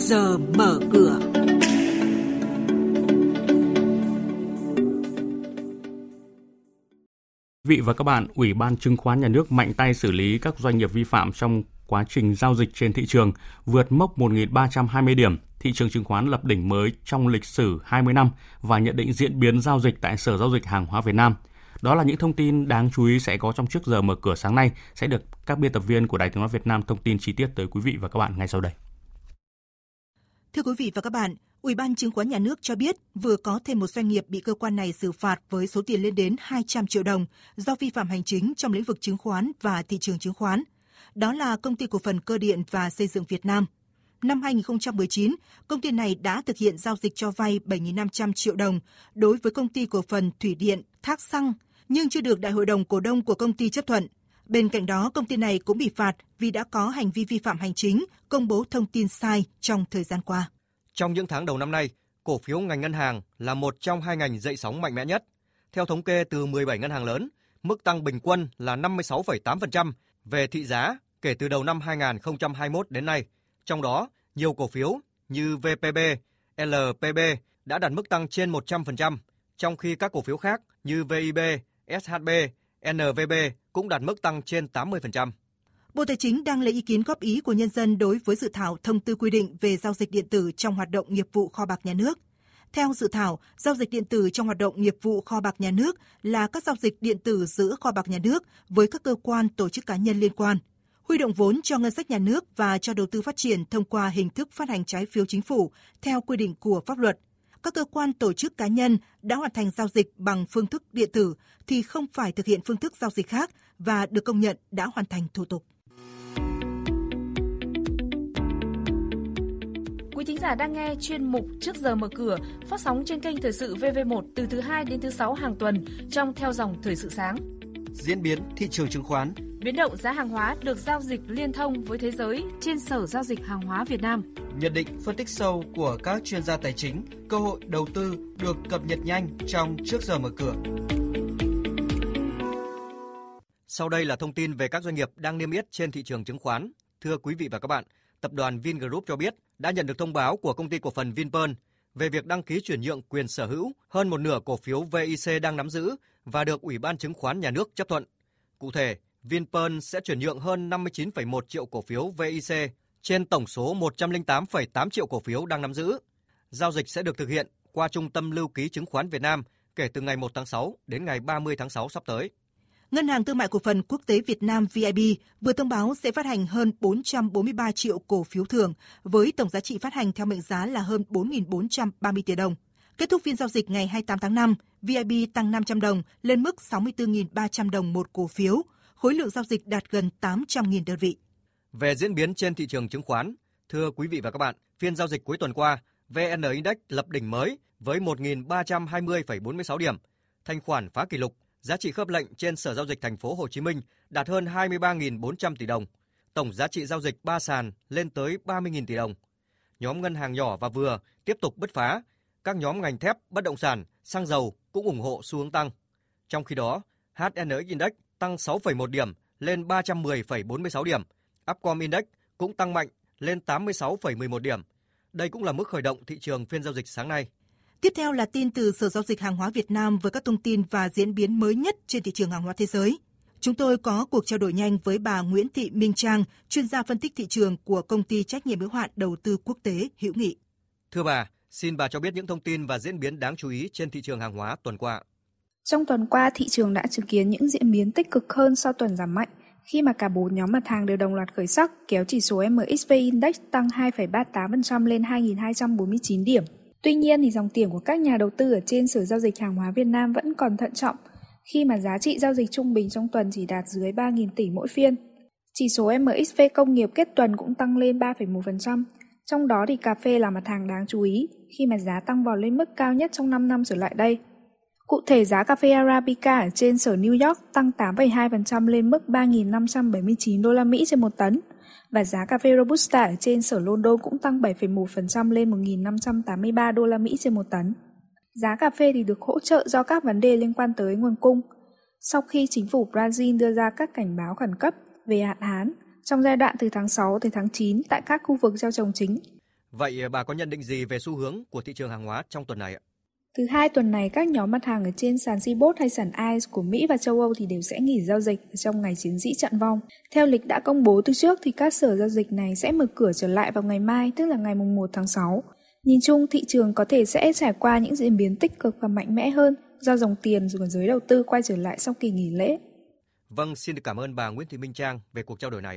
giờ mở cửa. Vị và các bạn, Ủy ban Chứng khoán Nhà nước mạnh tay xử lý các doanh nghiệp vi phạm trong quá trình giao dịch trên thị trường, vượt mốc 1.320 điểm. Thị trường chứng khoán lập đỉnh mới trong lịch sử 20 năm và nhận định diễn biến giao dịch tại Sở Giao dịch Hàng hóa Việt Nam. Đó là những thông tin đáng chú ý sẽ có trong trước giờ mở cửa sáng nay sẽ được các biên tập viên của Đài Tiếng nói Việt Nam thông tin chi tiết tới quý vị và các bạn ngay sau đây. Thưa quý vị và các bạn, Ủy ban Chứng khoán Nhà nước cho biết vừa có thêm một doanh nghiệp bị cơ quan này xử phạt với số tiền lên đến 200 triệu đồng do vi phạm hành chính trong lĩnh vực chứng khoán và thị trường chứng khoán. Đó là Công ty Cổ phần Cơ điện và Xây dựng Việt Nam. Năm 2019, công ty này đã thực hiện giao dịch cho vay 7.500 triệu đồng đối với Công ty Cổ phần Thủy điện Thác Xăng, nhưng chưa được Đại hội đồng cổ đông của công ty chấp thuận. Bên cạnh đó, công ty này cũng bị phạt vì đã có hành vi vi phạm hành chính, công bố thông tin sai trong thời gian qua. Trong những tháng đầu năm nay, cổ phiếu ngành ngân hàng là một trong hai ngành dậy sóng mạnh mẽ nhất. Theo thống kê từ 17 ngân hàng lớn, mức tăng bình quân là 56,8% về thị giá kể từ đầu năm 2021 đến nay. Trong đó, nhiều cổ phiếu như VPB, LPB đã đạt mức tăng trên 100%, trong khi các cổ phiếu khác như VIB, SHB, NVB cũng đạt mức tăng trên 80%. Bộ Tài chính đang lấy ý kiến góp ý của nhân dân đối với dự thảo thông tư quy định về giao dịch điện tử trong hoạt động nghiệp vụ kho bạc nhà nước. Theo dự thảo, giao dịch điện tử trong hoạt động nghiệp vụ kho bạc nhà nước là các giao dịch điện tử giữa kho bạc nhà nước với các cơ quan tổ chức cá nhân liên quan, huy động vốn cho ngân sách nhà nước và cho đầu tư phát triển thông qua hình thức phát hành trái phiếu chính phủ theo quy định của pháp luật. Các cơ quan tổ chức cá nhân đã hoàn thành giao dịch bằng phương thức điện tử thì không phải thực hiện phương thức giao dịch khác và được công nhận đã hoàn thành thủ tục. Quý thính giả đang nghe chuyên mục Trước giờ mở cửa phát sóng trên kênh Thời sự VV1 từ thứ 2 đến thứ 6 hàng tuần trong theo dòng Thời sự sáng. Diễn biến thị trường chứng khoán, biến động giá hàng hóa được giao dịch liên thông với thế giới trên Sở giao dịch hàng hóa Việt Nam. Nhận định phân tích sâu của các chuyên gia tài chính, cơ hội đầu tư được cập nhật nhanh trong Trước giờ mở cửa. Sau đây là thông tin về các doanh nghiệp đang niêm yết trên thị trường chứng khoán. Thưa quý vị và các bạn, tập đoàn Vingroup cho biết đã nhận được thông báo của công ty cổ phần Vinpearl về việc đăng ký chuyển nhượng quyền sở hữu hơn một nửa cổ phiếu VIC đang nắm giữ và được Ủy ban Chứng khoán Nhà nước chấp thuận. Cụ thể, Vinpearl sẽ chuyển nhượng hơn 59,1 triệu cổ phiếu VIC trên tổng số 108,8 triệu cổ phiếu đang nắm giữ. Giao dịch sẽ được thực hiện qua Trung tâm Lưu ký Chứng khoán Việt Nam kể từ ngày 1 tháng 6 đến ngày 30 tháng 6 sắp tới. Ngân hàng Thương mại Cổ phần Quốc tế Việt Nam VIB vừa thông báo sẽ phát hành hơn 443 triệu cổ phiếu thường với tổng giá trị phát hành theo mệnh giá là hơn 4.430 tỷ đồng. Kết thúc phiên giao dịch ngày 28 tháng 5, VIB tăng 500 đồng lên mức 64.300 đồng một cổ phiếu, khối lượng giao dịch đạt gần 800.000 đơn vị. Về diễn biến trên thị trường chứng khoán, thưa quý vị và các bạn, phiên giao dịch cuối tuần qua, VN Index lập đỉnh mới với 1.320,46 điểm, thanh khoản phá kỷ lục Giá trị khớp lệnh trên Sở giao dịch thành phố Hồ Chí Minh đạt hơn 23.400 tỷ đồng. Tổng giá trị giao dịch ba sàn lên tới 30.000 tỷ đồng. Nhóm ngân hàng nhỏ và vừa tiếp tục bứt phá. Các nhóm ngành thép, bất động sản, xăng dầu cũng ủng hộ xu hướng tăng. Trong khi đó, HNX Index tăng 6,1 điểm lên 310,46 điểm. Upcom Index cũng tăng mạnh lên 86,11 điểm. Đây cũng là mức khởi động thị trường phiên giao dịch sáng nay. Tiếp theo là tin từ Sở Giao dịch Hàng hóa Việt Nam với các thông tin và diễn biến mới nhất trên thị trường hàng hóa thế giới. Chúng tôi có cuộc trao đổi nhanh với bà Nguyễn Thị Minh Trang, chuyên gia phân tích thị trường của công ty trách nhiệm hữu hạn đầu tư quốc tế Hữu Nghị. Thưa bà, xin bà cho biết những thông tin và diễn biến đáng chú ý trên thị trường hàng hóa tuần qua. Trong tuần qua, thị trường đã chứng kiến những diễn biến tích cực hơn sau tuần giảm mạnh khi mà cả bốn nhóm mặt hàng đều đồng loạt khởi sắc kéo chỉ số MXV Index tăng 2,38% lên 2.249 điểm. Tuy nhiên thì dòng tiền của các nhà đầu tư ở trên Sở giao dịch hàng hóa Việt Nam vẫn còn thận trọng khi mà giá trị giao dịch trung bình trong tuần chỉ đạt dưới 3.000 tỷ mỗi phiên. Chỉ số MXV công nghiệp kết tuần cũng tăng lên 3,1%, trong đó thì cà phê là mặt hàng đáng chú ý khi mà giá tăng vọt lên mức cao nhất trong 5 năm trở lại đây. Cụ thể giá cà phê Arabica ở trên sở New York tăng 8,2% lên mức 3.579 đô la Mỹ trên một tấn, và giá cà phê Robusta ở trên sở London cũng tăng 7,1% lên 1.583 đô la Mỹ trên một tấn. Giá cà phê thì được hỗ trợ do các vấn đề liên quan tới nguồn cung. Sau khi chính phủ Brazil đưa ra các cảnh báo khẩn cấp về hạn hán trong giai đoạn từ tháng 6 tới tháng 9 tại các khu vực gieo trồng chính. Vậy bà có nhận định gì về xu hướng của thị trường hàng hóa trong tuần này ạ? Thứ hai tuần này, các nhóm mặt hàng ở trên sàn Cbot hay sàn ICE của Mỹ và châu Âu thì đều sẽ nghỉ giao dịch trong ngày chiến sĩ chặn vong. Theo lịch đã công bố từ trước thì các sở giao dịch này sẽ mở cửa trở lại vào ngày mai, tức là ngày 1 tháng 6. Nhìn chung, thị trường có thể sẽ trải qua những diễn biến tích cực và mạnh mẽ hơn do dòng tiền của giới đầu tư quay trở lại sau kỳ nghỉ lễ. Vâng, xin được cảm ơn bà Nguyễn Thị Minh Trang về cuộc trao đổi này.